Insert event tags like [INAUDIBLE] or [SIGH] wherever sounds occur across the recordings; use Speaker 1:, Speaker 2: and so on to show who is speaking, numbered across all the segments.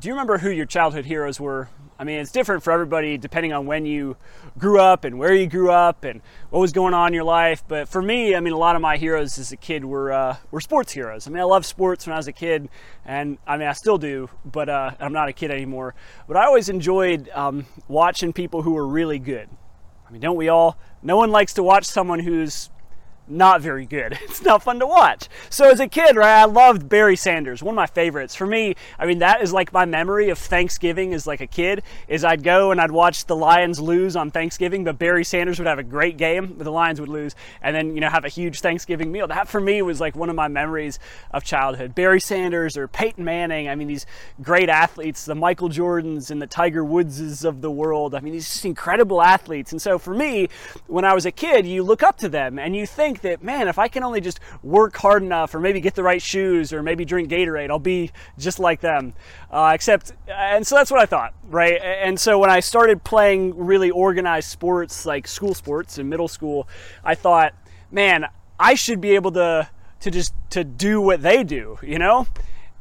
Speaker 1: do you remember who your childhood heroes were? I mean, it's different for everybody depending on when you grew up and where you grew up and what was going on in your life. But for me, I mean, a lot of my heroes as a kid were uh, were sports heroes. I mean, I loved sports when I was a kid, and I mean, I still do, but uh, I'm not a kid anymore. But I always enjoyed um, watching people who were really good. I mean, don't we all? No one likes to watch someone who's not very good. [LAUGHS] It's not fun to watch. So as a kid, right, I loved Barry Sanders, one of my favorites. For me, I mean, that is like my memory of Thanksgiving as like a kid, is I'd go and I'd watch the Lions lose on Thanksgiving, but Barry Sanders would have a great game, but the Lions would lose, and then, you know, have a huge Thanksgiving meal. That for me was like one of my memories of childhood. Barry Sanders or Peyton Manning, I mean, these great athletes, the Michael Jordans and the Tiger Woodses of the world. I mean, these just incredible athletes. And so for me, when I was a kid, you look up to them and you think that, man, if I can only just work hard enough or maybe get the right shoes or maybe drink Gatorade, I'll be just like them. Uh, except, and so that's what I thought, right? And so when I started playing really organized sports like school sports in middle school, I thought, man, I should be able to to just to do what they do, you know?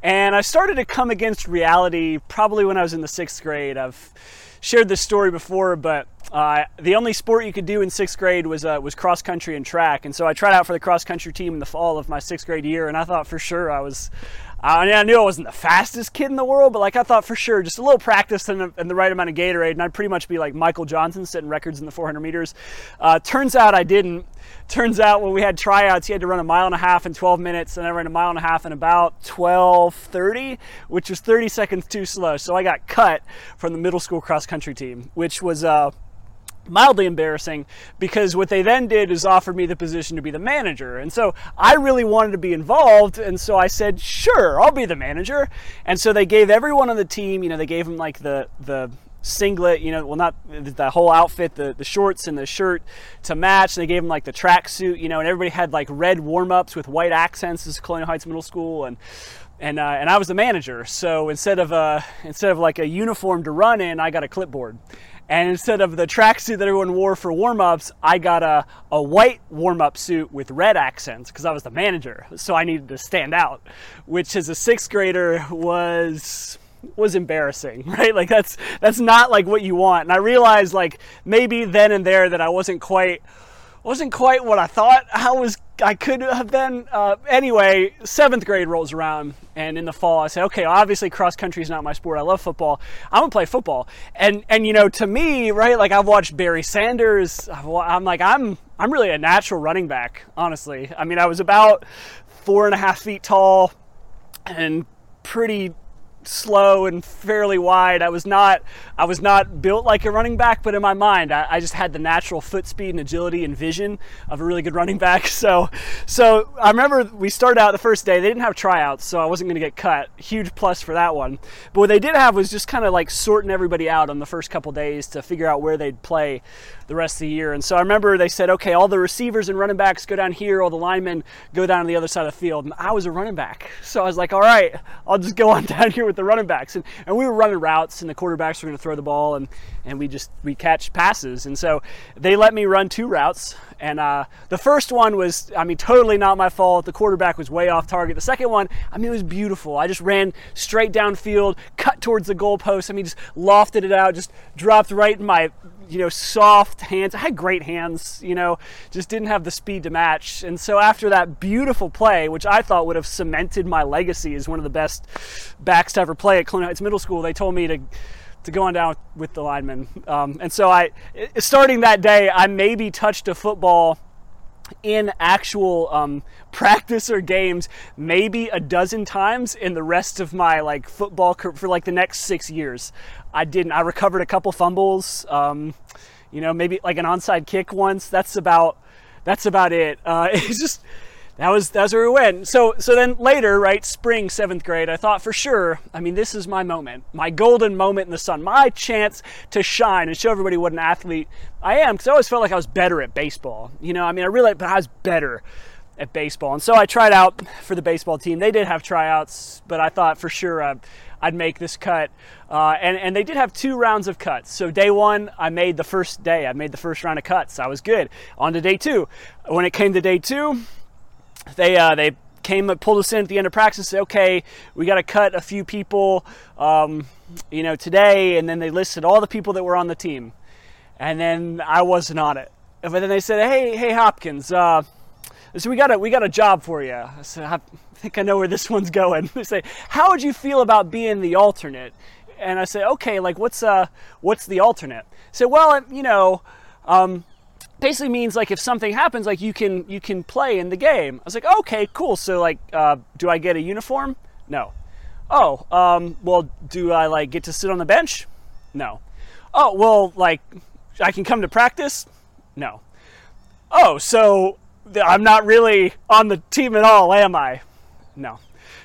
Speaker 1: And I started to come against reality probably when I was in the sixth grade. I've shared this story before, but uh, the only sport you could do in sixth grade was uh, was cross country and track, and so I tried out for the cross country team in the fall of my sixth grade year, and I thought for sure I was. I, mean, I knew I wasn't the fastest kid in the world, but like I thought for sure, just a little practice and, and the right amount of Gatorade, and I'd pretty much be like Michael Johnson, setting records in the 400 meters. Uh, turns out I didn't. Turns out when we had tryouts, he had to run a mile and a half in 12 minutes, and I ran a mile and a half in about 12:30, which was 30 seconds too slow. So I got cut from the middle school cross country team, which was uh, mildly embarrassing because what they then did is offer me the position to be the manager. And so I really wanted to be involved. And so I said, sure, I'll be the manager. And so they gave everyone on the team, you know, they gave them like the, the, singlet, you know, well, not the whole outfit, the, the shorts and the shirt to match. They gave them like the track suit, you know, and everybody had like red warm ups with white accents. This is Colonial Heights Middle School. And and uh, and I was the manager. So instead of uh, instead of like a uniform to run in, I got a clipboard. And instead of the tracksuit that everyone wore for warm ups, I got a, a white warm up suit with red accents because I was the manager. So I needed to stand out, which as a sixth grader was was embarrassing, [LAUGHS] right? Like that's that's not like what you want. And I realized like maybe then and there that I wasn't quite wasn't quite what I thought I was I could have been. Uh, anyway, seventh grade rolls around, and in the fall, I say, okay, obviously cross country is not my sport. I love football. I'm gonna play football. And and you know, to me, right, like I've watched Barry Sanders. I'm like, I'm I'm really a natural running back, honestly. I mean, I was about four and a half feet tall, and pretty slow and fairly wide. I was not I was not built like a running back, but in my mind, I, I, just had the natural foot speed and agility and vision of a really good running back. [LAUGHS] So so I remember we started out the first day. They didn't have tryouts, so I wasn't going to get cut. Huge plus for that one. But what they did have was just kind of like sorting everybody out on the first couple days to figure out where they'd play the rest of the year. And so I remember they said, okay, all the receivers and running backs go down here, all the linemen go down on the other side of the field. And I was a running back. So I was like, all right, I'll just go on [LAUGHS] down here with the running backs. And, and we were running routes, and the quarterbacks were going to throw the ball, and, and we just we catch passes. And so they let me run two routes. And uh, the first one was, I mean, totally not my fault. The quarterback was way off target. The second one, I mean, it was beautiful. I just ran straight downfield, cut towards the goalpost. I mean, just lofted it out, just dropped right in my you know, soft hands. I had great hands, you know, just didn't have the speed to match. And so after that beautiful play, which I thought would have cemented my legacy as one of the best backs to ever play at Colonial Heights Middle School, they told me to to go on down with the linemen. Um, and so I, starting that day, I maybe touched a football in actual um, [LAUGHS] practice or games maybe a dozen times in the rest of my like football for like the next six years i didn't i recovered a couple fumbles um, you know maybe like an onside kick once that's about that's about it uh, [LAUGHS] it's just that was that's where we went. So so then later, right, spring seventh grade, I thought for sure. I mean, this is my moment, my golden moment in the sun, my chance to shine and show everybody what an athlete I am. Because I always felt like I was better at baseball. You know, I mean, I really, but I was better at baseball. And so I tried out for the baseball team. They did have tryouts, but I thought for sure uh, I'd make this cut. Uh, and, and they did have two rounds of cuts. So day one, I made the first day. I made the first round of cuts. I was good. On to day two. When it came to day two, they uh, they came and pulled us in at the end of practice and said, okay, we got to cut a few people, um, you know, today. And then they listed all the people that were on the team. And then I wasn't on it. But then they said, hey, hey, Hopkins, uh, so we got a we got a job for you. I said, I think I know where this one's going. They [LAUGHS] say, how would you feel about being the alternate? And I say, okay, like what's uh what's the alternate? So well, you know, um, basically means like if something happens, like you can you can play in the game. I was like, okay, cool. So like, uh, do I get a uniform? No. Oh, um, well, do I like get to sit on the bench? No. Oh, well, like I can come to practice? No. Oh, so I'm not really on the team at all, am I? No,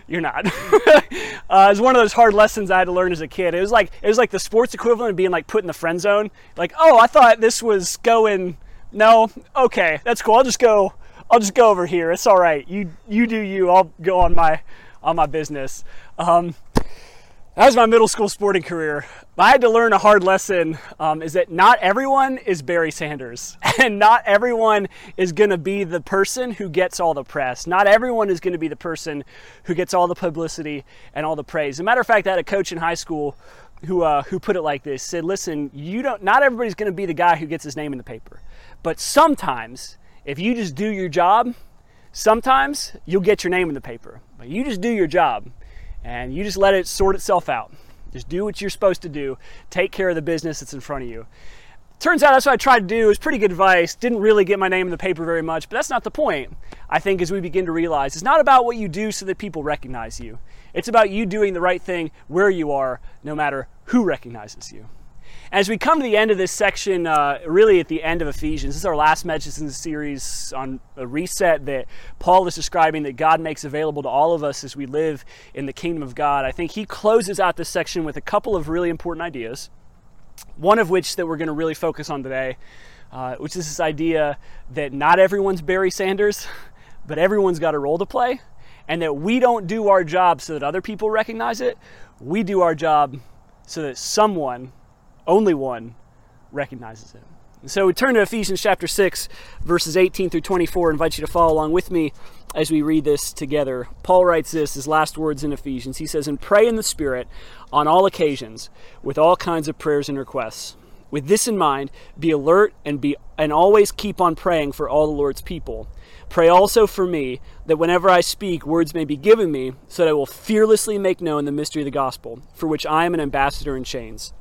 Speaker 1: you're not. [LAUGHS] uh, it was one of those hard lessons I had to learn as a kid. It was like it was like the sports equivalent of being like put in the friend zone. Like, oh, I thought this was going. No, okay, that's cool. I'll just go. I'll just go over here. It's all right. You you do you. I'll go on my on my business. Um, that was my middle school sporting career. I had to learn a hard lesson um, is that not everyone is Barry Sanders, [LAUGHS] and not everyone is going to be the person who gets all the press. Not everyone is going to be the person who gets all the publicity and all the praise. As a matter of fact, I had a coach in high school who, uh, who put it like this said, Listen, you don't, not everybody's going to be the guy who gets his name in the paper, but sometimes if you just do your job, sometimes you'll get your name in the paper. But you just do your job and you just let it sort itself out. Just do what you're supposed to do. Take care of the business that's in front of you. Turns out that's what I tried to do. It was pretty good advice. Didn't really get my name in the paper very much, but that's not the point. I think as we begin to realize, it's not about what you do so that people recognize you. It's about you doing the right thing where you are, no matter who recognizes you. As we come to the end of this section, uh, really at the end of Ephesians, this is our last message in the series on a reset that Paul is describing that God makes available to all of us as we live in the kingdom of God. I think he closes out this section with a couple of really important ideas. One of which that we're going to really focus on today, uh, which is this idea that not everyone's Barry Sanders, but everyone's got a role to play, and that we don't do our job so that other people recognize it. We do our job so that someone only one recognizes it. And so we turn to Ephesians chapter 6, verses 18 through 24. I invite you to follow along with me as we read this together. Paul writes this, his last words in Ephesians. He says, And pray in the Spirit on all occasions with all kinds of prayers and requests. With this in mind, be alert and be and always keep on praying for all the Lord's people. Pray also for me that whenever I speak, words may be given me, so that I will fearlessly make known the mystery of the gospel, for which I am an ambassador in chains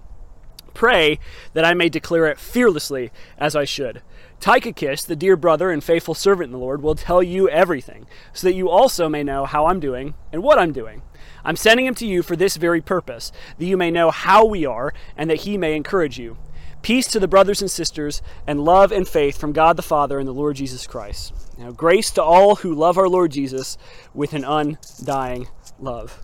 Speaker 1: Pray that I may declare it fearlessly as I should. Tychicus, the dear brother and faithful servant in the Lord, will tell you everything, so that you also may know how I'm doing and what I'm doing. I'm sending him to you for this very purpose, that you may know how we are and that he may encourage you. Peace to the brothers and sisters, and love and faith from God the Father and the Lord Jesus Christ. Now, grace to all who love our Lord Jesus with an undying love.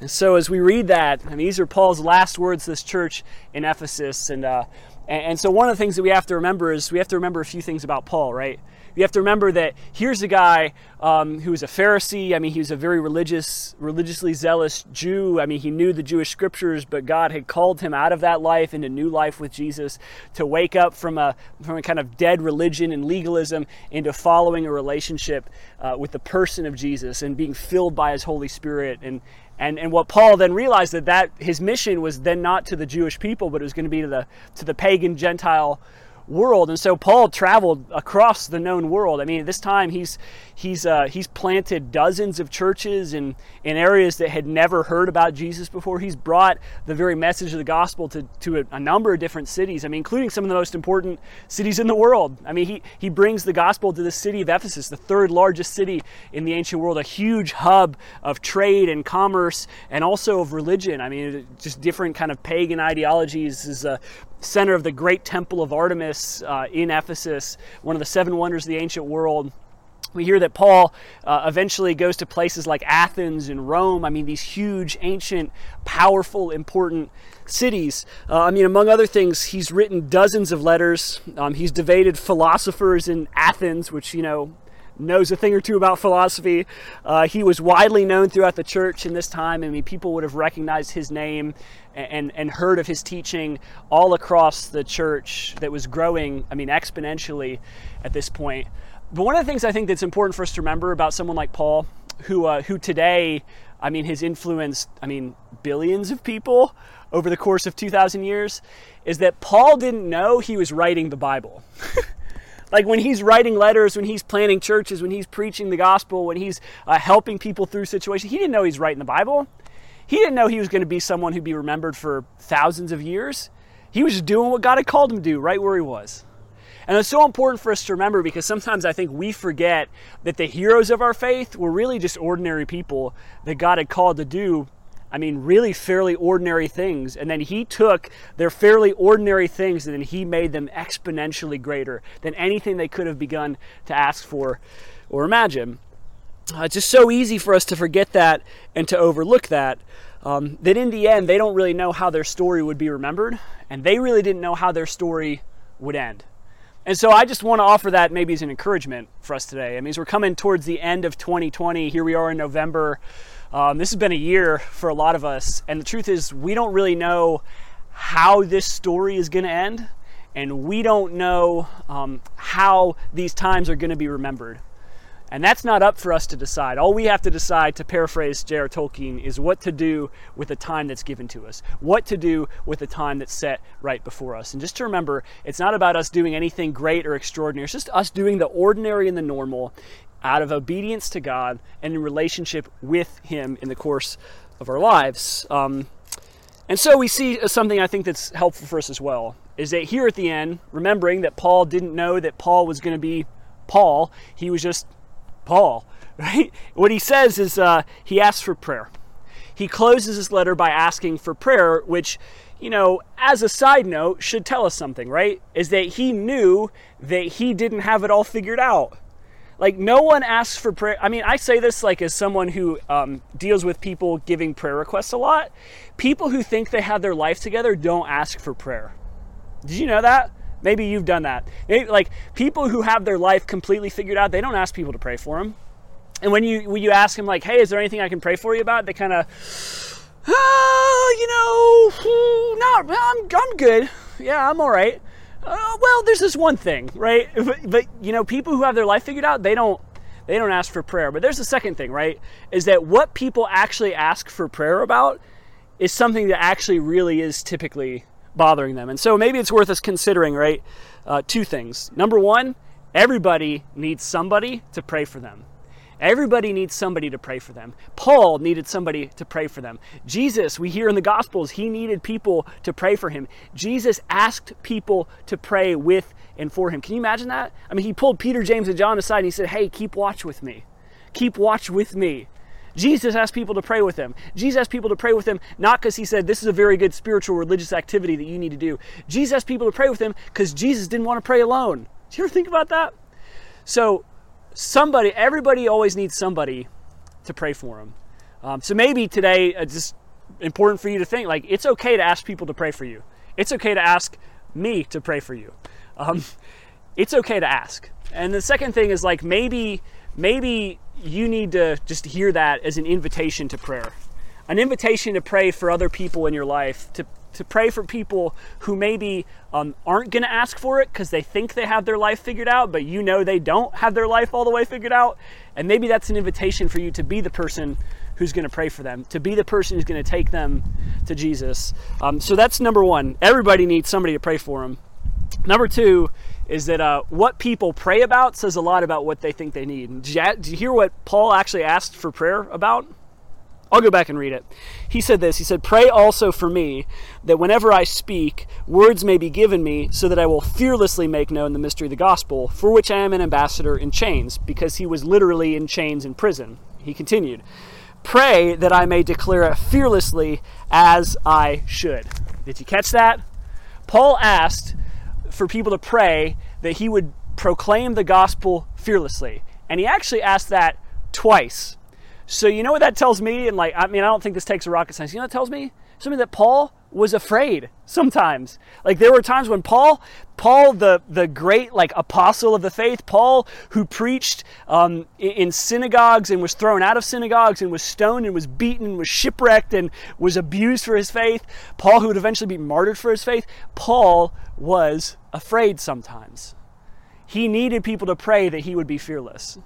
Speaker 1: And so, as we read that, I mean, these are Paul's last words to this church in Ephesus. And, uh, and, so, one of the things that we have to remember is we have to remember a few things about Paul, right? You have to remember that here's a guy um, who was a Pharisee. I mean, he was a very religious, religiously zealous Jew. I mean, he knew the Jewish scriptures, but God had called him out of that life into new life with Jesus to wake up from a from a kind of dead religion and legalism into following a relationship uh, with the person of Jesus and being filled by His Holy Spirit and and, and what Paul then realized that, that his mission was then not to the Jewish people, but it was going to be to the, to the pagan Gentile world. And so Paul traveled across the known world. I mean, at this time he's he's uh, he's planted dozens of churches in in areas that had never heard about Jesus before. He's brought the very message of the gospel to to a, a, number of different cities. I mean, including some of the most important cities in the world. I mean, he he brings the gospel to the city of Ephesus, the third largest city in the ancient world, a huge hub of trade and commerce and also of religion. I mean, just different kind of pagan ideologies. Is a center of the great temple of Artemis uh, in Ephesus, one of the seven wonders of the ancient world. We hear that Paul uh, eventually goes to places like Athens and Rome. I mean, these huge, ancient, powerful, important cities. Uh, I mean, among other things, he's written dozens of letters. Um, he's debated philosophers in Athens, which, you know, knows a thing or two about philosophy. Uh, he was widely known throughout the church in this time. I mean, people would have recognized his name and, and heard of his teaching all across the church that was growing, I mean, exponentially at this point. But one of the things I think that's important for us to remember about someone like Paul who uh, who today, I mean, has influenced, I mean, billions of people over the course of 2,000 years, is that Paul didn't know he was writing the Bible. [LAUGHS] like when he's writing letters, when he's planning churches, when he's preaching the gospel, when he's uh, helping people through situations, he didn't know he's writing the Bible. He didn't know he was going to be someone who'd be remembered for thousands of years. He was just doing what God had called him to do right where he was. And it's so important for us to remember because sometimes I think we forget that the heroes of our faith were really just ordinary people that God had called to do I mean, really fairly ordinary things. And then he took their fairly ordinary things and then he made them exponentially greater than anything they could have begun to ask for or imagine. Uh, it's just so easy for us to forget that and to overlook that. Um, that in the end, they don't really know how their story would be remembered, and they really didn't know how their story would end. And so I just want to offer that maybe as an encouragement for us today. I mean, as we're coming towards the end of 2020, here we are in November. Um, this has been a year for a lot of us, and the truth is, we don't really know how this story is going to end, and we don't know um, how these times are going to be remembered. And that's not up for us to decide. All we have to decide, to paraphrase J.R. Tolkien, is what to do with the time that's given to us, what to do with the time that's set right before us. And just to remember, it's not about us doing anything great or extraordinary, it's just us doing the ordinary and the normal out of obedience to God and in relationship with Him in the course of our lives. Um, and so we see something I think that's helpful for us as well is that here at the end, remembering that Paul didn't know that Paul was going to be Paul, he was just Paul, [LAUGHS] right? What he says is uh, he asks for prayer. He closes his letter by asking for prayer, which, you know, as a side note, should tell us something, right? Is that he knew that he didn't have it all figured out like no one asks for prayer. I mean i say this like as someone who um, deals with people giving prayer requests a lot people who think they have their life together don't ask for prayer. Did you know that? Maybe you've done that. Maybe, like people who have their life completely figured out they don't ask people to pray for them and when you when you ask them like hey is there anything i can pray for you about? they kind of oh, you know not i'm, I'm good. Yeah i'm all right uh, well, there's this one thing, right? [LAUGHS] But, but, you know, people who have their life figured out, they don't they don't ask for prayer. But there's the second thing, right? Is that what people actually ask for prayer about is something that actually really is typically bothering them. And so maybe it's worth us considering, right? Uh, two things. Number one, everybody needs somebody to pray for them. Everybody needs somebody to pray for them. Paul needed somebody to pray for them. Jesus, we hear in the Gospels, he needed people to pray for him. Jesus asked people to pray with and for him. Can you imagine that? I mean, he pulled Peter, James, and John aside and he said, Hey, keep watch with me. Keep watch with me. Jesus asked people to pray with him. Jesus asked people to pray with him not because he said this is a very good spiritual religious activity that you need to do. Jesus asked people to pray with him because Jesus didn't want to pray alone. Do you ever think about that? So somebody, everybody always needs somebody to pray for them. Um, so maybe today, uh, just important for you to think like it's okay to ask people to pray for you. It's okay to ask me to pray for you. Um, [LAUGHS] it's okay to ask. And the second thing is like maybe maybe you need to just hear that as an invitation to prayer, an invitation to pray for other people in your life, to to pray for people who maybe um, aren't going to ask for it because they think they have their life figured out, but you know they don't have their life all the way figured out. And maybe that's an invitation for you to be the person who's going to pray for them, to be the person who's going to take them to Jesus. Um, so that's number one. Everybody needs somebody to pray for them. Number two is that uh, what people pray about says a lot about what they think they need. Did you hear what Paul actually asked for prayer about? I'll go back and read it. He said this He said, Pray also for me that whenever I speak, words may be given me so that I will fearlessly make known the mystery of the gospel, for which I am an ambassador in chains, because he was literally in chains in prison. He continued, Pray that I may declare it fearlessly as I should. Did you catch that? Paul asked for people to pray that he would proclaim the gospel fearlessly. And he actually asked that twice so you know what that tells me? And like, I mean, I don't think this takes a rocket science. You know what tells me? Something that Paul was afraid sometimes. Like there were times when Paul, Paul, the the great like apostle of the faith, Paul, who preached um, in synagogues and was thrown out of synagogues and was stoned and was beaten and was shipwrecked and was abused for his faith. Paul, who would eventually be martyred for his faith. Paul was afraid sometimes. He needed people to pray that he would be fearless.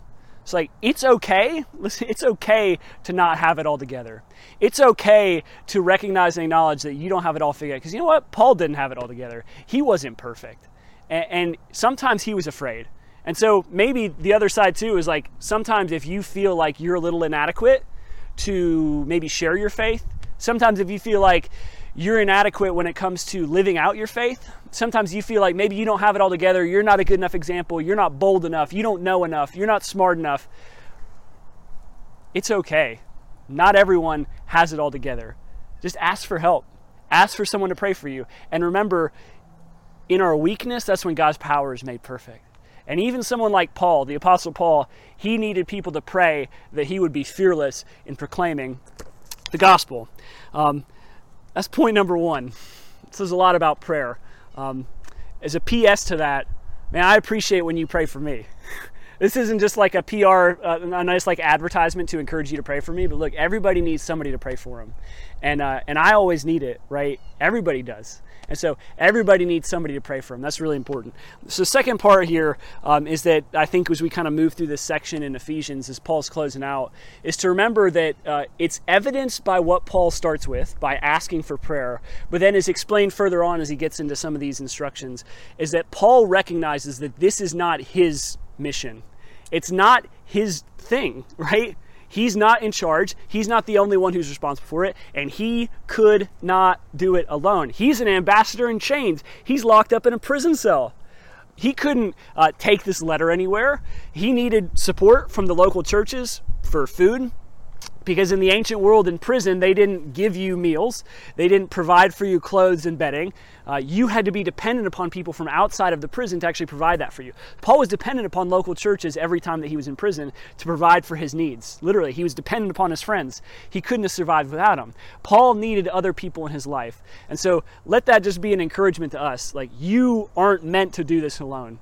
Speaker 1: It's like, it's okay. Listen, it's okay to not have it all together. It's okay to recognize and acknowledge that you don't have it all figured out. Because you know what? Paul didn't have it all together. He wasn't perfect. And, and sometimes he was afraid. And so maybe the other side too is like sometimes if you feel like you're a little inadequate to maybe share your faith, sometimes if you feel like you're inadequate when it comes to living out your faith, sometimes you feel like maybe you don't have it all together, you're not a good enough example, you're not bold enough, you don't know enough, you're not smart enough. It's okay. Not everyone has it all together. Just ask for help. Ask for someone to pray for you. And remember, in our weakness, that's when God's power is made perfect. And even someone like Paul, the Apostle Paul, he needed people to pray that he would be fearless in proclaiming the gospel. Um, that's point number one. This is a lot about prayer. Um, as a PS to that, man, I appreciate when you pray for me. [LAUGHS] this isn't just like a PR, uh, a nice like advertisement to encourage you to pray for me. But look, everybody needs somebody to pray for them, and uh, and I always need it, right? Everybody does. And so everybody needs somebody to pray for them. That's really important. So the second part here um, is that I think as we kind of move through this section in Ephesians, as Paul's closing out, is to remember that uh, it's evidenced by what Paul starts with, by asking for prayer, but then is explained further on as he gets into some of these instructions, is that Paul recognizes that this is not his mission. It's not his thing, [LAUGHS] right? He's not in charge. He's not the only one who's responsible for it, and he could not do it alone. He's an ambassador in chains. He's locked up in a prison cell. He couldn't uh, take this letter anywhere. He needed support from the local churches for food, because in the ancient world in prison they didn't give you meals. They didn't provide for you clothes and bedding. Uh, you had to be dependent upon people from outside of the prison to actually provide that for you. Paul was dependent upon local churches every time that he was in prison to provide for his needs. Literally he was dependent upon his friends. He couldn't have survived without them paul needed other people in his life. And so let that just be an encouragement to us. Like you aren't meant to do this alone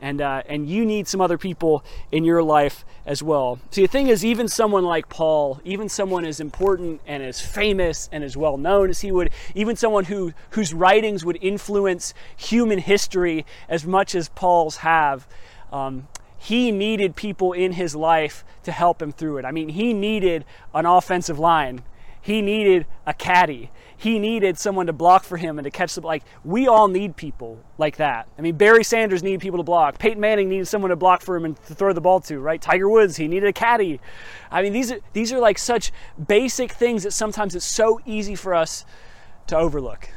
Speaker 1: and uh, and you need some other people in your life as well. See, the thing is, even someone like Paul, even someone as important and as famous and as well known as he would, even someone who whose writings would influence human history as much as Paul's have. Um, he needed people in his life to help him through it. I mean, he needed an offensive line. He needed a caddy he needed someone to block for him and to catch the like we all need people like that. I mean Barry Sanders needed people to block. Peyton Manning needed someone to block for him and to throw the ball to, right? Tiger Woods, he needed a caddy. I mean these are these are like such basic things that sometimes it's so easy for us to overlook.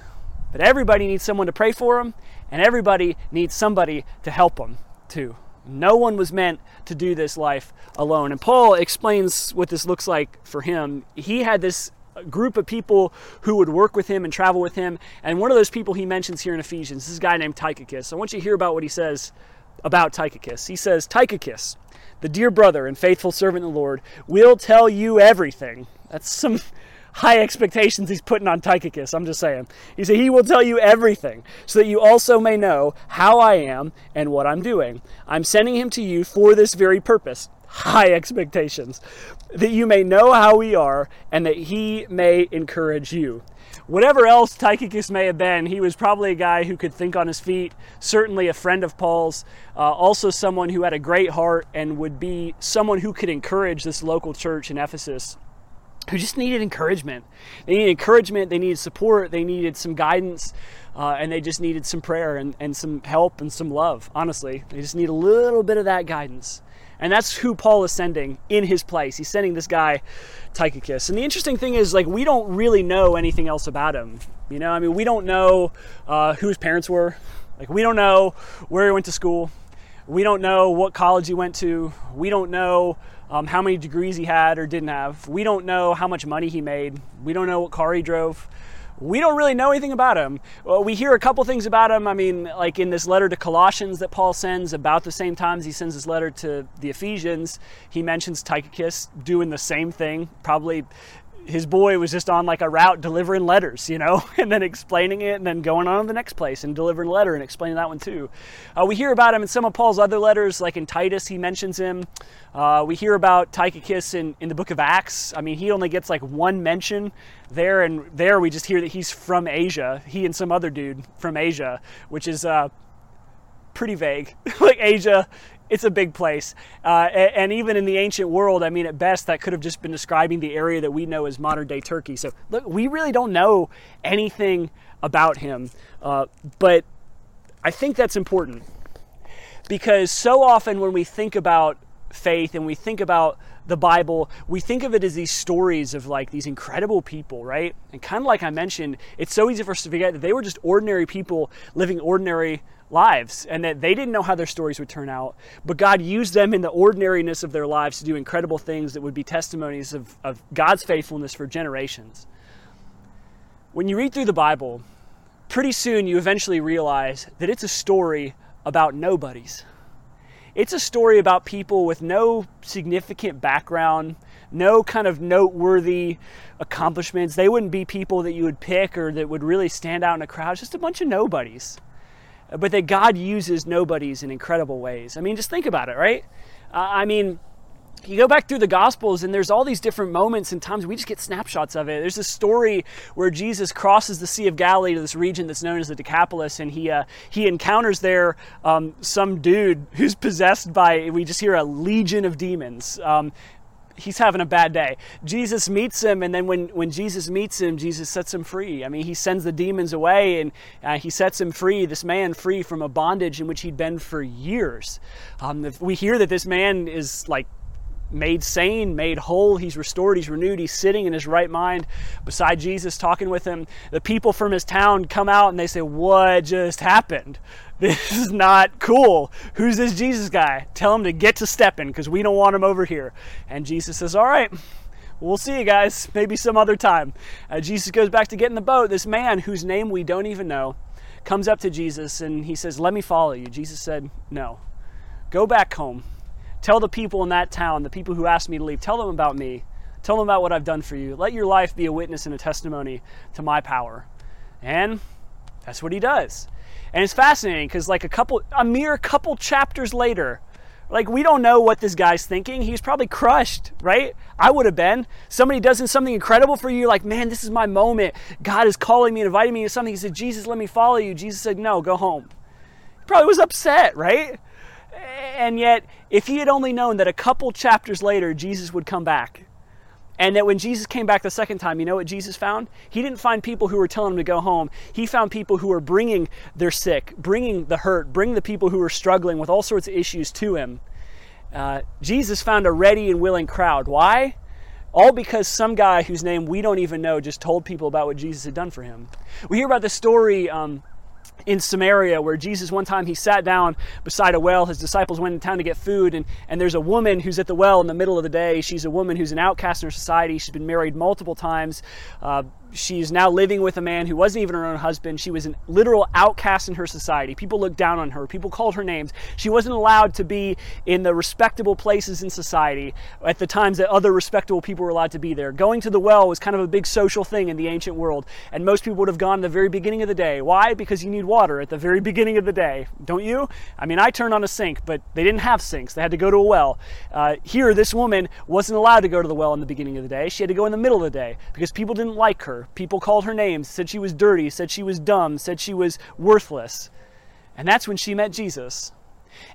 Speaker 1: But everybody needs someone to pray for them and everybody needs somebody to help them too. No one was meant to do this life alone. And Paul explains what this looks like for him. He had this group of people who would work with him and travel with him. And one of those people he mentions here in Ephesians is a guy named Tychicus. I want you to hear about what he says about Tychicus. He says, Tychicus, the dear brother and faithful servant of the Lord, will tell you everything. That's some [LAUGHS] high expectations he's putting on Tychicus. I'm just saying. He said, He will tell you everything, so that you also may know how I am and what I'm doing. I'm sending him to you for this very purpose high expectations, that you may know how we are and that he may encourage you. Whatever else Tychicus may have been, he was probably a guy who could think on his feet, certainly a friend of Paul's, uh, also someone who had a great heart and would be someone who could encourage this local church in Ephesus who just needed encouragement. They needed encouragement, they needed support, they needed some guidance, uh, and they just needed some prayer and, and some help and some love, honestly. They just need a little bit of that guidance. And that's who Paul is sending in his place. He's sending this guy, Tychicus. And the interesting thing is, like, we don't really know anything else about him. You know, I mean, we don't know uh, who his parents were. Like, we don't know where he went to school. We don't know what college he went to. We don't know um, how many degrees he had or didn't have. We don't know how much money he made. We don't know what car he drove we don't really know anything about him. Well, we hear a couple things about him. I mean, like in this letter to Colossians that Paul sends, about the same times he sends his letter to the Ephesians, he mentions Tychicus doing the same thing, probably his boy was just on like a route delivering letters, you know, [LAUGHS] and then explaining it and then going on to the next place and delivering a letter and explaining that one too. Uh, we hear about him in some of Paul's other letters, like in Titus, he mentions him. Uh, we hear about Tychicus in, in the book of Acts. I mean, he only gets like one mention there, and there we just hear that he's from Asia, he and some other dude from Asia, which is uh, pretty vague. [LAUGHS] like Asia it's a big place. Uh, and, even in the ancient world, I mean, at best, that could have just been describing the area that we know as modern day Turkey. So, look, we really don't know anything about him. Uh, but I think that's important because so often when we think about faith and we think about the Bible, we think of it as these stories of like these incredible people, right? And kind of like I mentioned, it's so easy for us to forget that they were just ordinary people living ordinary lives and that they didn't know how their stories would turn out. But God used them in the ordinariness of their lives to do incredible things that would be testimonies of, of God's faithfulness for generations. When you read through the Bible, pretty soon you eventually realize that it's a story about nobodies. It's a story about people with no significant background, no kind of noteworthy accomplishments. They wouldn't be people that you would pick or that would really stand out in a crowd. It's just a bunch of nobodies but that God uses nobodies in incredible ways. I mean, just think about it, right? Uh, I mean, you go back through the gospels and there's all these different moments and times we just get snapshots of it there's a story where jesus crosses the sea of galilee to this region that's known as the decapolis and he uh, he encounters there um, some dude who's [LAUGHS] possessed by we just hear a legion of demons um, he's having a bad day. Jesus meets him, and then when, when Jesus meets him, Jesus sets him free. I mean, he sends the demons away and uh, he sets him free, this man free from a bondage in which he'd been for years. Um, we hear that this man is like made sane, made whole. He's restored, he's renewed, he's sitting in his right mind beside Jesus, talking with him. The people from his town come out and they say, What just happened? [LAUGHS] This is not cool. Who's this Jesus guy? Tell him to get to stepping because we don't want him over here. And Jesus says, All right. We'll see you guys, [LAUGHS] maybe some other time. Uh, Jesus goes back to get in the boat. This man, whose name we don't even know, comes up to Jesus and he says, Let me follow you. Jesus said, No. Go back home Tell the people in that town, the people who asked me to leave, tell them about me. Tell them about what I've done for you. Let your life be a witness and a testimony to my power. And that's what he does. And it's fascinating because, like, a couple, a mere couple chapters later, like, we don't know what this guy's thinking. He's probably crushed, right? I would have been. Somebody does something incredible for you, like, man, this is my moment. God is calling me and inviting me to something. He said, Jesus, let me follow you. Jesus said, no, go home. He probably was upset, right? And yet, if he had only known that a couple chapters later Jesus would come back, and that when Jesus came back the second time, you know what Jesus found? He didn't find people who were telling him to go home. He found people who were bringing their sick, bringing the hurt, bringing the people who were struggling with all sorts of issues to him. Uh, Jesus found a ready and willing crowd. Why? All because some guy whose name we don't even know just told people about what Jesus had done for him. We hear about the story um, in Samaria where Jesus one time he sat down beside a well. His disciples went in town to get food and, and there's a woman who's at the well in the middle of the day. She's a woman who's an outcast in her society. She's been married multiple times. Uh, she's now living with a man who wasn't even her own husband. She was a literal outcast in her society. People looked down on her. People called her names. She wasn't allowed to be in the respectable places in society at the times that other respectable people were allowed to be there. Going to the well was kind of a big social thing in the ancient world, and most people would have gone the very beginning of the day. Why? Because you need water at the very beginning of the day, don't you? I mean, I turned on a sink, but they didn't have sinks. They had to go to a well. Uh, here, this woman wasn't allowed to go to the well in the beginning of the day. She had to go in the middle of the day because people didn't like her. People called her names, said she was dirty, said she was dumb, said she was worthless. And that's when she met Jesus.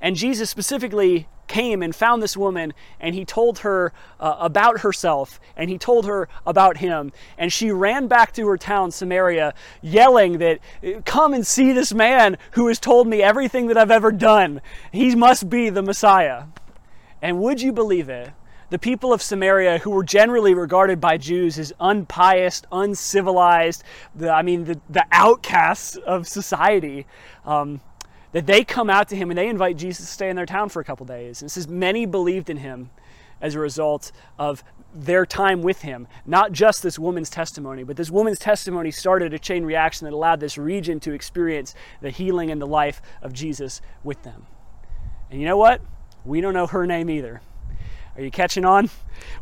Speaker 1: And Jesus specifically came and found this woman and he told her uh, about herself and he told her about him. And she ran back to her town, Samaria, yelling that, Come and see this man who has told me everything that I've ever done. He must be the Messiah. And would you believe it? The people of Samaria, who were generally regarded by Jews as unpious, uncivilized, the, I mean, the, the outcasts of society, um, that they come out to him and they invite Jesus to stay in their town for a couple days. And it says many believed in him as a result of their time with him. Not just this woman's testimony, but this woman's testimony started a chain reaction that allowed this region to experience the healing and the life of Jesus with them. And you know what? We don't know her name either. Are you catching on?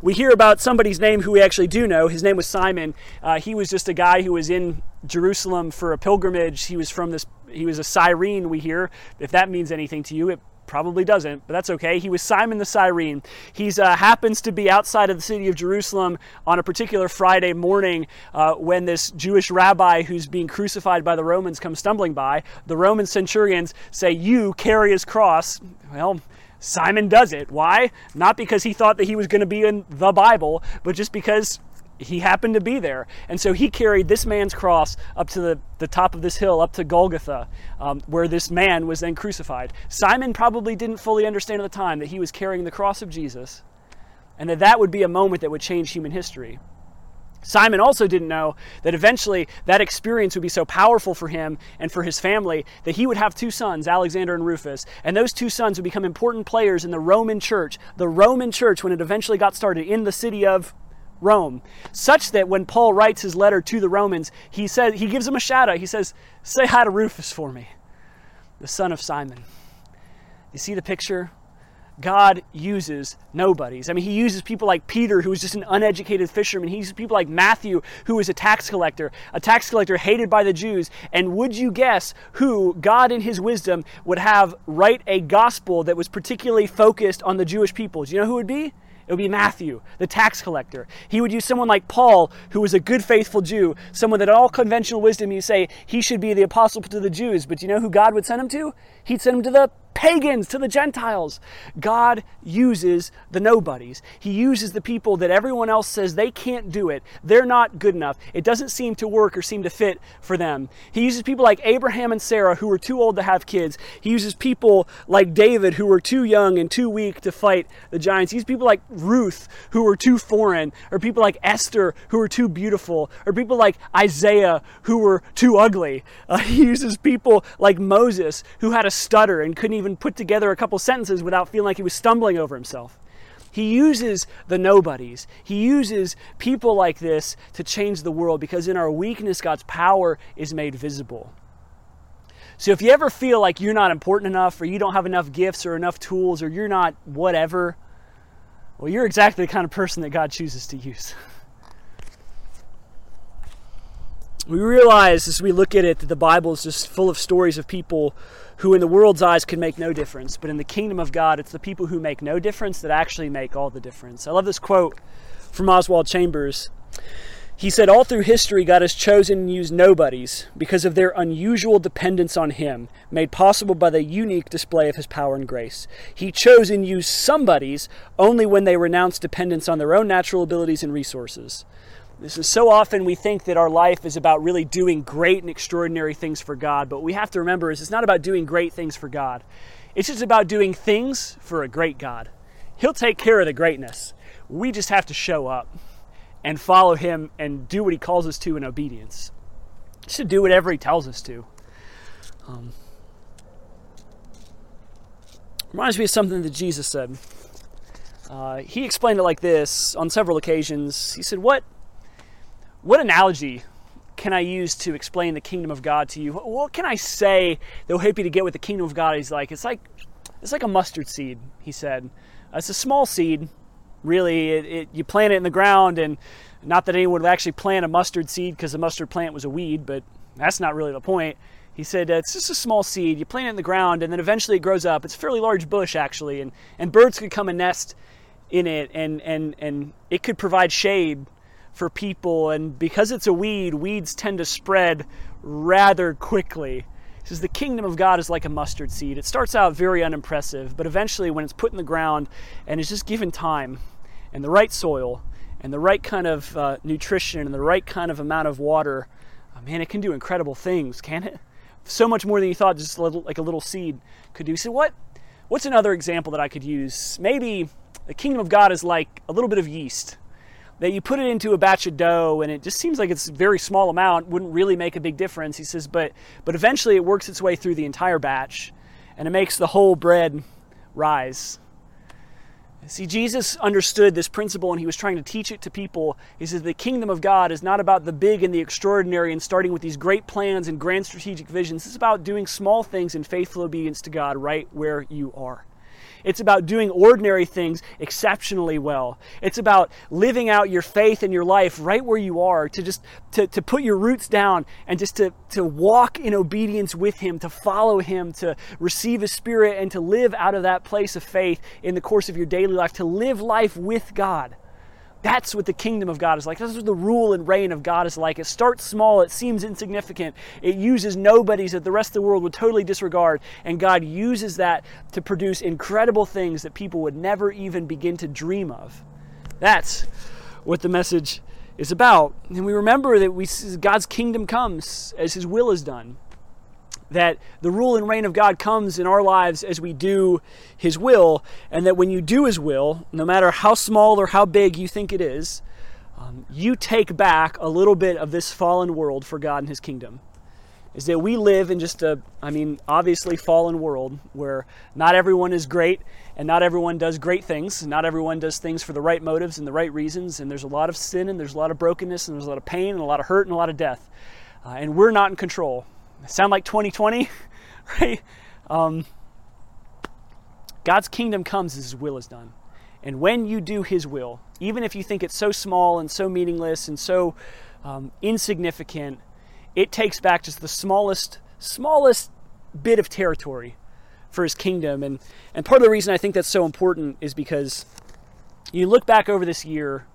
Speaker 1: We hear about somebody's name who we actually do know. His name was Simon. Uh, he was just a guy who was in Jerusalem for a pilgrimage. He was from this. He was a Cyrene. We hear. If that means anything to you, it probably doesn't, but that's okay. He was Simon the Cyrene. He uh, happens to be outside of the city of Jerusalem on a particular Friday morning uh, when this Jewish rabbi who's being crucified by the Romans comes stumbling by. The Roman centurions say, You carry his cross. Well, Simon does it. Why? Not because he thought that he was going to be in the Bible, but just because he happened to be there. And so he carried this man's cross up to the, the top of this hill, up to Golgotha, um, where this man was then crucified. Simon probably didn't fully understand at the time that he was carrying the cross of Jesus and that that would be a moment that would change human history. Simon also didn't know that eventually that experience would be so powerful for him and for his family that he would have two sons, Alexander and Rufus, and those two sons would become important players in the Roman church, the Roman church when it eventually got started in the city of Rome, such that when Paul writes his letter to the Romans, he says he gives them a shout out. He says, "Say hi to Rufus for me, the son of Simon." You see the picture? God uses nobodies. I mean, he uses people like Peter, who was just an uneducated fisherman. He uses people like Matthew, who was a tax collector, a tax collector hated by the Jews. And would you guess who God, in his wisdom, would have write a gospel that was particularly focused on the Jewish people? Do you know who it would be? It would be Matthew, the tax collector. He would use someone like Paul, who was a good, faithful Jew, someone that all conventional wisdom you say he should be the apostle to the Jews. But do you know who God would send him to? He'd send him to the pagans, to the Gentiles. God uses the nobodies. He uses the people that everyone else says they can't do it. They're not good enough. It doesn't seem to work or seem to fit for them. He uses people like Abraham and Sarah who were too old to have kids. He uses people like David who were too young and too weak to fight the giants. He uses people like Ruth who were too foreign, or people like Esther who were too beautiful, or people like Isaiah who were too ugly. [LAUGHS] Uh, he uses people like Moses who had a stutter and couldn't even even put together a couple sentences without feeling like he was stumbling over himself. He uses the nobodies. He uses people like this to change the world because in our weakness, God's power is made visible. So if you ever feel like you're not important enough, or you don't have enough gifts or enough tools, or you're not whatever, well, you're exactly the kind of person that God chooses to use. [LAUGHS] We realize as we look at it that the Bible is just full of stories of people who in the world's eyes can make no difference, but in the kingdom of God, it's the people who make no difference that actually make all the difference. I love this quote from Oswald Chambers. He said, All through history, God has chosen and used nobodies because of their unusual dependence on Him, made possible by the unique display of His power and grace. He chose and used somebodies only when they renounced dependence on their own natural abilities and resources. This is so often we think that our life is about really doing great and extraordinary things for God, but we have to remember is it's not about doing great things for God. It's just about doing things for a great God. He'll take care of the greatness. We just have to show up and follow Him and do what He calls us to in obedience. Just to do whatever He tells us to. Um, reminds me of something that Jesus said. Uh, he explained it like this on several occasions. He said, What what analogy can I use to explain the kingdom of God to you? What can I say that will help you to get what the kingdom of God is like? It's like it's like a mustard seed, he said. Uh, it's a small seed, really. It, it, you plant it in the ground, and not that anyone would actually plant a mustard seed because the mustard plant was a weed, but that's not really the point. He said uh, it's just a small seed. You plant it in the ground, and then eventually it grows up. It's a fairly large bush, actually, and, and birds could come and nest in it, and, and, and it could provide shade for people. And because it's a weed, weeds tend to spread rather quickly. He says the kingdom of God is like a mustard seed. It starts out very unimpressive, but eventually, when it's put in the ground and it's just given time and the right soil and the right kind of uh, nutrition and the right kind of amount of water, oh, man, it can do incredible things, can't it? So much more than you thought, just a little, like a little seed could do. So, what? What's another example that I could use? Maybe the kingdom of God is like a little bit of yeast that you put it into a batch of dough and it just seems like it's a very small amount wouldn't really make a big difference. He says but but eventually it works its way through the entire batch and it makes the whole bread rise. See jesus understood this principle and he was trying to teach it to people. He says the kingdom of god is not about the big and the extraordinary and starting with these great plans and grand strategic visions. It's about doing small things in faithful obedience to god right where you are it's about doing ordinary things exceptionally well. It's about living out your faith in your life right where you are, to just to, to put your roots down and just to, to walk in obedience with him, to follow him, to receive his spirit and to live out of that place of faith in the course of your daily life, to live life with God. That's what the kingdom of God is like. That's what the rule and reign of God is like. It starts small, it seems insignificant, it uses nobodies that the rest of the world would totally disregard, and God uses that to produce incredible things that people would never even begin to dream of. That's what the message is about. And we remember that we God's kingdom comes as his will is done that the rule and reign of God comes in our lives as we do His will, and that when you do His will, no matter how small or how big you think it is, um, you take back a little bit of this fallen world for God and His kingdom. Is that we live in just a, I mean, obviously fallen world where not everyone is great and not everyone does great things. Not everyone does things for the right motives and the right reasons. And there's a lot of sin and there's a lot of brokenness and there's a lot of pain and a lot of hurt and a lot of death. Uh, and we're not in control sound like 2020, [LAUGHS] right? Um, God's kingdom comes as His will is done. And when you do His will, even if you think it's so small and so meaningless and so um, insignificant, it takes back just the smallest, smallest bit of territory for His kingdom. And, and part of the reason I think that's so important is because you look back over this year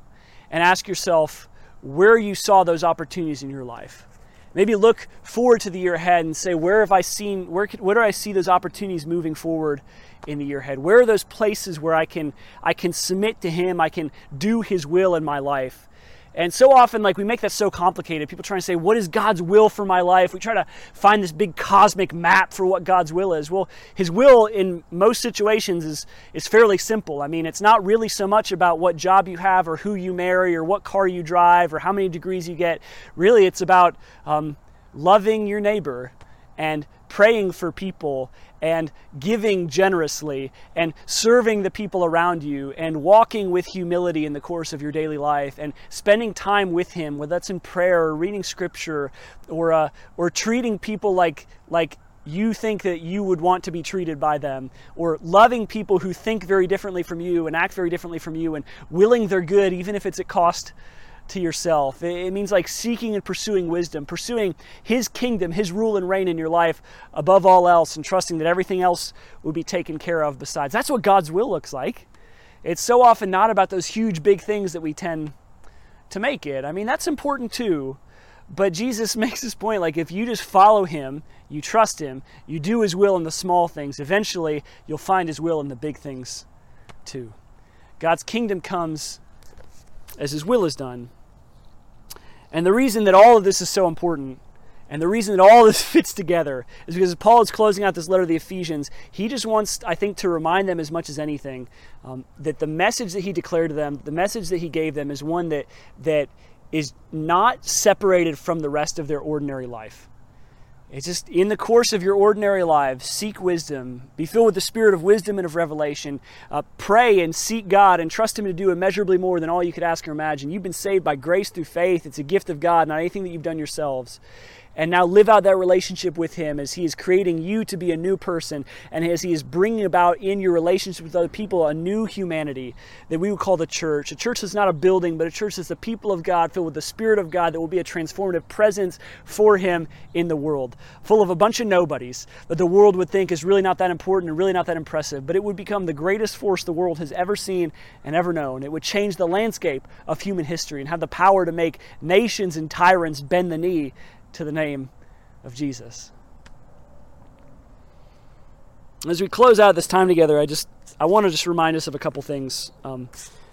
Speaker 1: and ask yourself where you saw those opportunities in your life. Maybe look forward to the year ahead and say, where have I seen, where, where do I see those opportunities moving forward in the year ahead? Where are those places where I can, I can submit to Him, I can do His will in my life? And so often, like, we make that so complicated. People try to say, What is God's will for my life? We try to find this big cosmic map for what God's will is. Well, His will in most situations is, is fairly simple. I mean, it's not really so much about what job you have or who you marry or what car you drive or how many degrees you get. Really, it's about um, loving your neighbor and praying for people and giving generously and serving the people around you and walking with humility in the course of your daily life and spending time with him whether that's in prayer or reading scripture or uh, or treating people like like you think that you would want to be treated by them, or loving people who think very differently from you and act very differently from you, and willing their good, even if it's at cost to yourself. It means like seeking and pursuing wisdom, pursuing His kingdom, His rule and reign in your life above all else, and trusting that everything else will be taken care of besides. That's what God's will looks like. It's so often not about those huge, big things that we tend to make it. I mean, that's important too. But Jesus [LAUGHS] makes this point like if you just follow Him, you trust Him, you do His will in the small things, eventually you'll find His will in the big things too. God's kingdom comes as His will is done. And the reason that all of this is so important and the reason that all [LAUGHS] this fits together is because Paul is closing out this letter to the Ephesians. He just wants, I think, to remind them as much as anything um, that the message that he declared to them, the message that he gave them, is one that that is not separated from the rest of their ordinary life. It's just in the course of your ordinary lives, seek wisdom, be filled with the spirit of wisdom and of revelation. Uh, pray and seek God and trust Him to do immeasurably more than all you could ask or imagine. You've been saved by grace through faith. It's a gift of God, not anything that you've done yourselves and now live out that relationship with Him as He is creating you to be a new person and as He is bringing about in your relationship with other people a new humanity that we would call the church. A church is not a building, but a church is the people of God filled with the Spirit of God that will be a transformative presence for Him in the world, full of a bunch of nobodies that the world would think is really not that important and really not that impressive, but it would become the greatest force the world has ever seen and ever known. It would change the landscape of human history and have the power to make nations and tyrants bend the knee to the name of Jesus. As we close out this time together, I just I want to just remind us of a couple things. Um,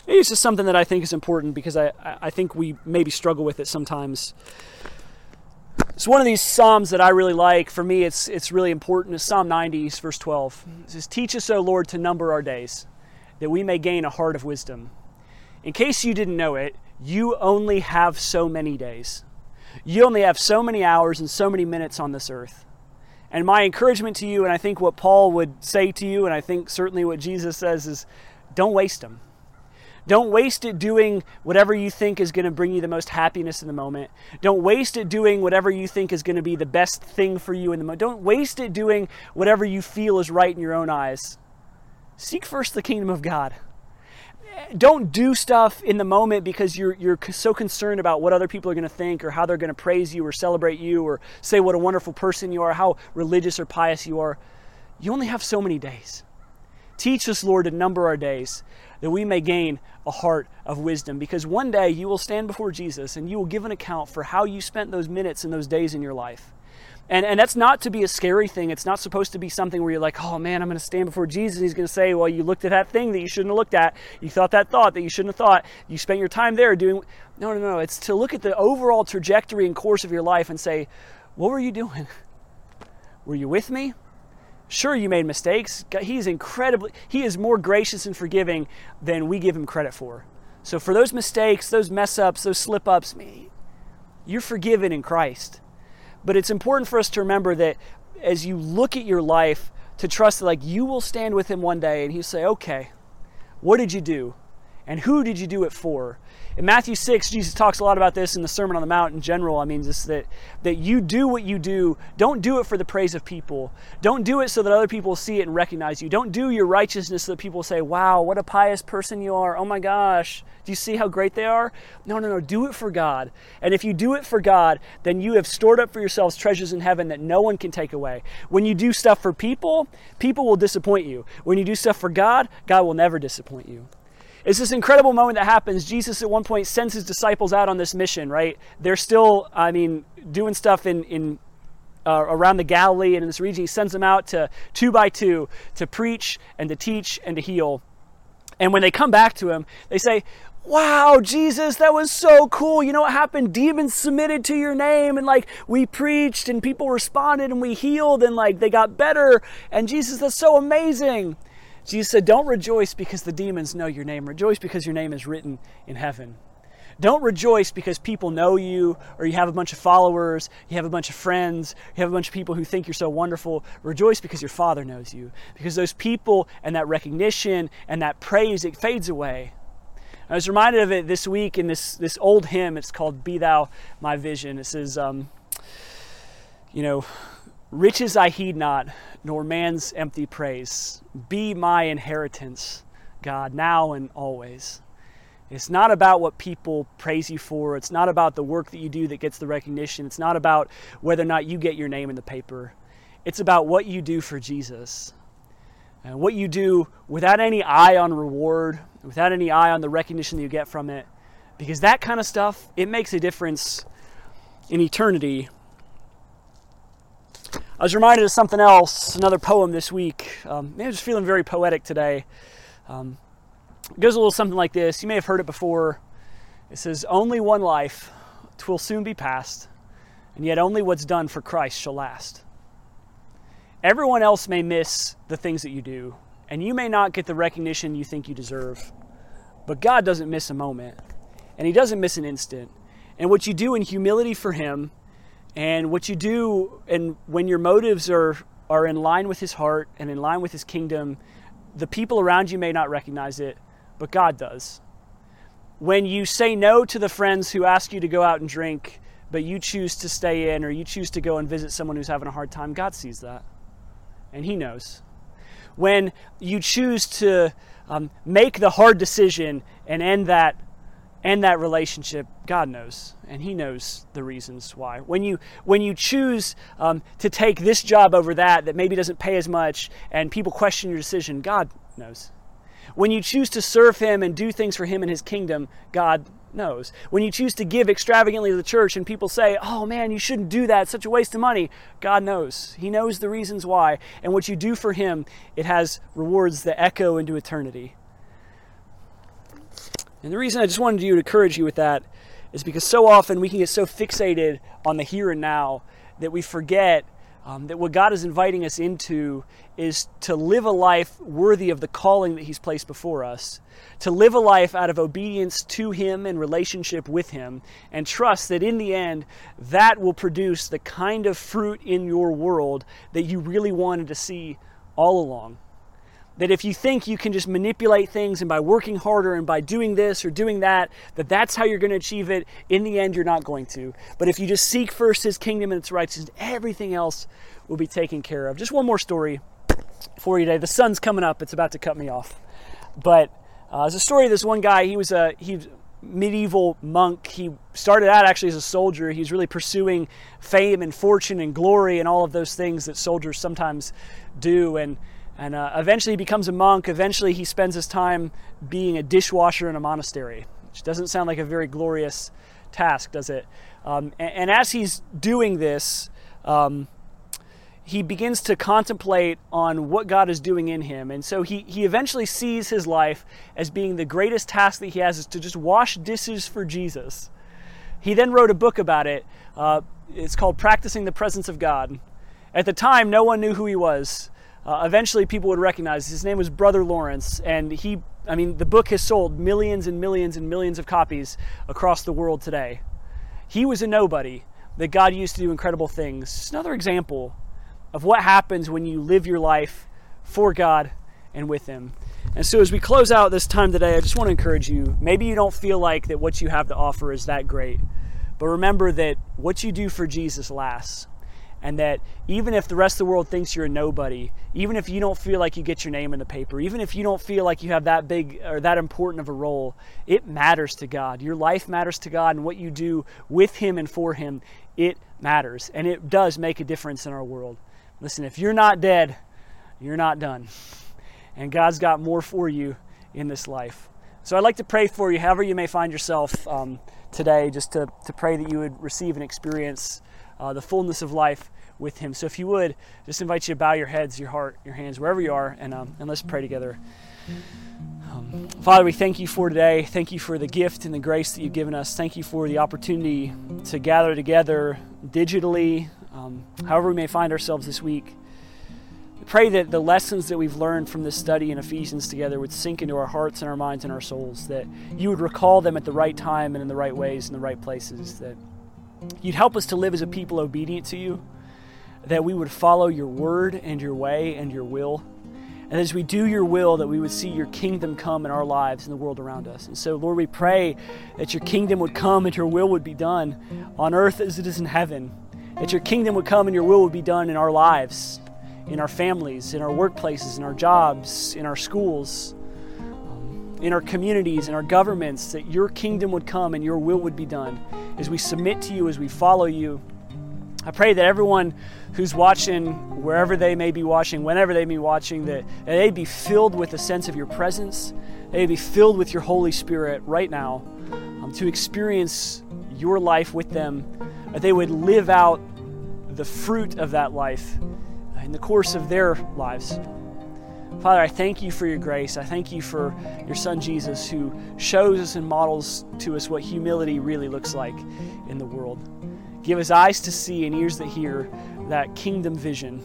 Speaker 1: it's just something that I think is important because I, I think we maybe struggle with it sometimes. It's one of these psalms that I really like. For me, it's it's really important. It's Psalm 90, verse 12. It says, "Teach us, O Lord, to number our days, that we may gain a heart of wisdom." In case you didn't know it, you only have so many days. You only have so many hours and so many minutes on this earth. And my encouragement to you, and I think what Paul would say to you, and I think certainly what Jesus says, is don't waste them. Don't waste it doing whatever you think is going to bring you the most happiness in the moment. Don't waste it doing whatever you think is going to be the best thing for you in the moment. Don't waste it doing whatever you feel is right in your own eyes. Seek first the kingdom of God don't do stuff in the moment because you're you're so concerned about what other people are going to think or how they're going to praise you or celebrate you or say what a wonderful person you are, how religious or pious you are. You only have so many days. Teach us, Lord, to number our days, that we may gain a heart of wisdom. Because one day you will stand before Jesus and you will give an account for how you spent those minutes and those days in your life. And, and that's not to be a scary thing. It's not supposed to be something where you're like, oh man, I'm going to stand before Jesus. He's going to say, well, you looked at that thing that you shouldn't have looked at. You thought that thought that you shouldn't have thought. You spent your time there doing. No, no, no. It's to look at the overall trajectory and course of your life and say, what were you doing? [LAUGHS] Were you with me? Sure, you made mistakes. He's incredibly, he is more gracious and forgiving than we give him credit for. So for those mistakes, those mess ups, those slip ups, me, you're forgiven in Christ. But it's important for us to remember that as you look at your life, to trust that like you will stand with him one day and he'll say, okay, what did you do? And who did you do it for? In Matthew 6, Jesus talks a lot about this in the Sermon on the Mount in general. I mean, just that, that you do what you do. Don't do it for the praise of people. Don't do it so that other people see it and recognize you. Don't do your righteousness so that people say, wow, what a pious person you are. Oh my gosh, do you see how great they are? No, no, no. Do it for God. And if you do it for God, then you have stored up for yourselves treasures in heaven that no one can take away. When you do stuff for people, people will disappoint you. When you do stuff for God, God will never disappoint you. It's this incredible moment that happens. Jesus at one point sends his disciples out on this mission, right? They're still, I mean, doing stuff in, in uh, around the Galilee and in this region. He sends them out to two by two to preach and to teach and to heal. And when they come back to him, they say, Wow, Jesus, that was so cool. You know what happened? Demons submitted to your name, and like we preached, and people responded, and we healed, and like they got better. And Jesus, that's so amazing. Jesus said, Don't rejoice because the demons know your name. Rejoice because your name is written in heaven. Don't rejoice because people know you or you have a bunch of followers, you have a bunch of friends, you have a bunch of people who think you're so wonderful. Rejoice because your Father knows you. Because those people and that recognition and that praise, it fades away. I was reminded of it this week in this, this old hymn. It's called Be Thou My Vision. It says, um, you know, Riches I heed not, nor man's empty praise. Be my inheritance, God, now and always. It's not about what people praise you for. It's not about the work that you do that gets the recognition. It's not about whether or not you get your name in the paper. It's about what you do for Jesus. And what you do without any eye on reward, without any eye on the recognition that you get from it. Because that kind of stuff, it makes a difference in eternity I was reminded of something else, another poem this week. Um, I'm just feeling very poetic today. Um, it goes a little something like this. You may have heard it before. It says, Only one life, twill soon be past, and yet only what's done for Christ shall last. Everyone else may miss the things that you do, and you may not get the recognition you think you deserve. But God doesn't miss a moment, and He doesn't miss an instant. And what you do in humility for Him and what you do, and when your motives are, are in line with His heart and in line with His kingdom, the people around you may not recognize it, but God does. When you say no to the friends who ask you to go out and drink, but you choose to stay in or you choose to go and visit someone who's having a hard time, God sees that. And He knows. When you choose to um, make the hard decision and end that and that relationship god knows and he knows the reasons why. When you when you choose um, to take this job over that that maybe doesn't pay as much and people question your decision god knows. When you choose to serve him and do things for him and his kingdom god knows. When you choose to give extravagantly to the church and people say oh man you shouldn't do that. It's such a waste of money. God knows. He knows the reasons why. And what you do for him it has rewards that echo into eternity and the reason I just wanted you to encourage you with that is because so often we can get so fixated on the here and now that we forget um, that what God is inviting us into is to live a life worthy of the calling that He's placed before us, to live a life out of obedience to Him and relationship with Him, and trust that in the end, that will produce the kind of fruit in your world that you really wanted to see all along that if you think you can just manipulate things and by working harder and by doing this or doing that, that that's how you're going to achieve it, in the end, you're not going to. But if you just seek first his kingdom and its righteousness, everything else will be taken care of. Just one more story for you today. The sun's coming up, it's about to cut me off. But uh, there's a story of this one guy. He was a he medieval monk. He started out actually as a soldier. He's really pursuing fame and fortune and glory and all of those things that soldiers sometimes do. And And uh, eventually he becomes a monk. Eventually he spends his time being a dishwasher in a monastery, which doesn't sound like a very glorious task, does it? Um, and, and, as he's doing this, um, he begins to contemplate on what God is doing in him. And so he, he eventually sees his life as being the greatest task that he has is to just wash dishes for Jesus. He then wrote a book about it. Uh, it's called Practicing the Presence of God. At the time, no one knew who he was. Uh, eventually, people would recognize his name was Brother Lawrence, and he, I mean, the book has sold millions and millions and millions of copies across the world today. He was a nobody that God used to do incredible things. It's another example of what happens when you live your life for God and with Him. And so, as we close out this time today, I just want to encourage you maybe you don't feel like that what you have to offer is that great, but remember that what you do for Jesus lasts and that even if the rest of the world thinks you're a nobody, even if you don't feel like you get your name in the paper, even if you don't feel like you have that big or that important of a role, it matters to God. Your life matters to God, and what you do with Him and for Him, it matters. And it does make a difference in our world. Listen, if you're not dead, you're not done. And God's got more for you in this life. So I'd like to pray for you, however you may find yourself um, today, just to, to pray that you would receive an experience uh, the fullness of life with Him. So if you would, just invite you to bow your heads, your heart, your hands, wherever you are, and, um, and let's pray together. Um, Father, we thank you for today. Thank you for the gift and the grace that you've given us. Thank you for the opportunity to gather together digitally, um, however we may find ourselves this week. We pray that the lessons that we've learned from this study in Ephesians together would sink into our hearts and our minds and our souls, that you would recall them at the right time and in the right ways and the right places, that You'd help us to live as a people obedient to you, that we would follow your word and your way and your will. And as we do your will, that we would see your kingdom come in our lives and the world around us. And so, Lord, we pray that your kingdom would come and your will would be done on earth as it is in heaven. That your kingdom would come and your will would be done in our lives, in our families, in our workplaces, in our jobs, in our schools, in our communities, in our governments, that your kingdom would come and your will would be done as we submit to you, as we follow you. I pray that everyone who's watching, wherever they may be watching, whenever they may be watching, that, that they'd be filled with a sense of your presence. They'd be filled with your Holy Spirit right now um, to experience your life with them. That they would live out the fruit of that life in the course of their lives. Father, I thank you for your grace. I thank you for your Son Jesus, who shows us and models to us what humility really looks like in the world. Give us eyes to see and ears that hear that kingdom vision.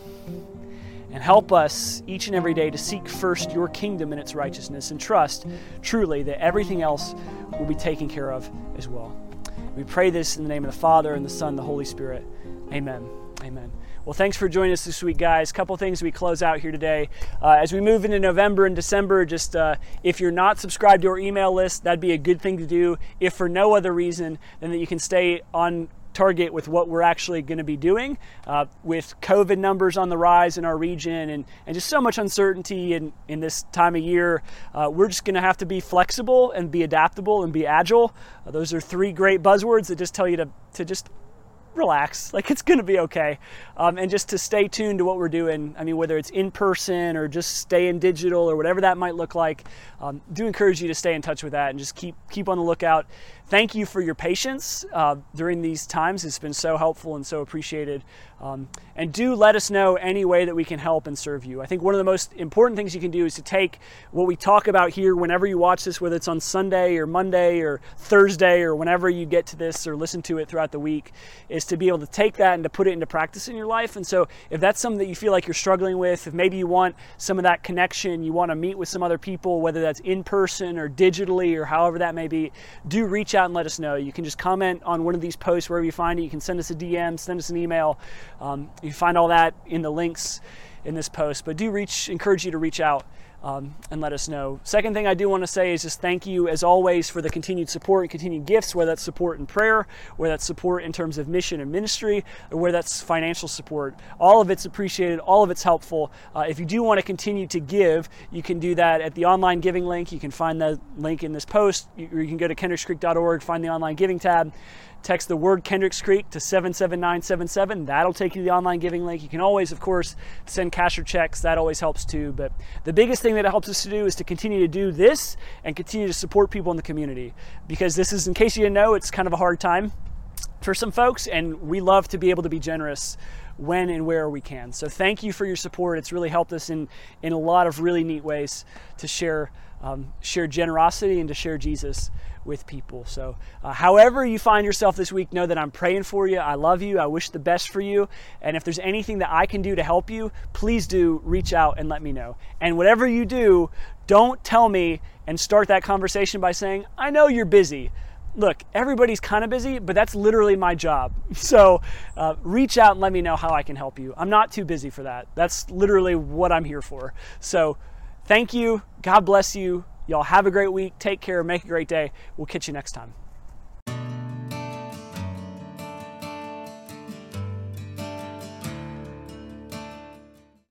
Speaker 1: And help us each and every day to seek first your kingdom and its righteousness and trust truly that everything else will be taken care of as well. We pray this in the name of the Father and the Son and the Holy Spirit. Amen. Amen. Well, thanks for joining us this week, guys. Couple things we close out here today. Uh, as we move into November and December, just uh, if you're not subscribed to our email list, that'd be a good thing to do. If for no other reason than that you can stay on target with what we're actually going to be doing uh, with COVID numbers on the rise in our region and, and just so much uncertainty in, in this time of year. Uh, we're just going to have to be flexible and be adaptable and be agile. Uh, those are three great buzzwords that just tell you to, to just relax. Like it's to be okay. Um, and just to stay tuned to what we're doing. I mean, whether it's in person or just stay in digital or whatever that might look like, um, do encourage you to stay in touch with that and just keep keep on the lookout. Thank you for your patience uh, during these times. It's been so helpful and so appreciated. Um, and do let us know any way that we can help and serve you. I think one of the most important things you can do is to take what we talk about here whenever you watch this, whether it's on Sunday or Monday or Thursday or whenever you get to this or listen to it throughout the week, is to be able to take that and to put it into practice in your life. And so if that's something that you feel like you're struggling with, if maybe you want some of that connection, you want to meet with some other people, whether that's in person or digitally or however that may be, do reach out and let us know. You can just comment on one of these posts wherever you find it. You can send us a DM, send us an email. Um, you find all that in the links in this post, but do reach, encourage you to reach out um, and let us know. Second thing I do want to say is just thank you as always for the continued support and continued gifts, whether that's support in prayer, whether that's support in terms of mission and ministry, or whether that's financial support. All of it's appreciated, all of it's helpful. Uh, if you do want to continue to give, you can do that at the online giving link. You can find the link in this post, or you can go to kendrickscreek.org, find the online giving tab text the word Kendricks Creek to 77977. That'll take you to the online giving link. You can always, of course, send cash or checks. That always helps too. But the biggest thing that it helps us to do is to continue to do this and continue to support people in the community. Because this is, in case you didn't know, it's kind of a hard time for some folks, and we love to be able to be generous when and where we can. So thank you for your support. It's really helped us in, in a lot of really neat ways to share um, share generosity and to share Jesus with people. So, uh, however you find yourself this week, know that I'm praying for you. I love you. I wish the best for you. And if there's anything that I can do to help you, please do reach out and let me know. And whatever you do, don't tell me and start that conversation by saying, I know you're busy look, everybody's kind of busy, but that's literally my job. [LAUGHS] So uh, reach out and let me know how I can help you. I'm not too busy for that. That's literally what I'm here for. So thank you. God bless you. Y'all have a great week. Take care. Make a great day. We'll catch you next time.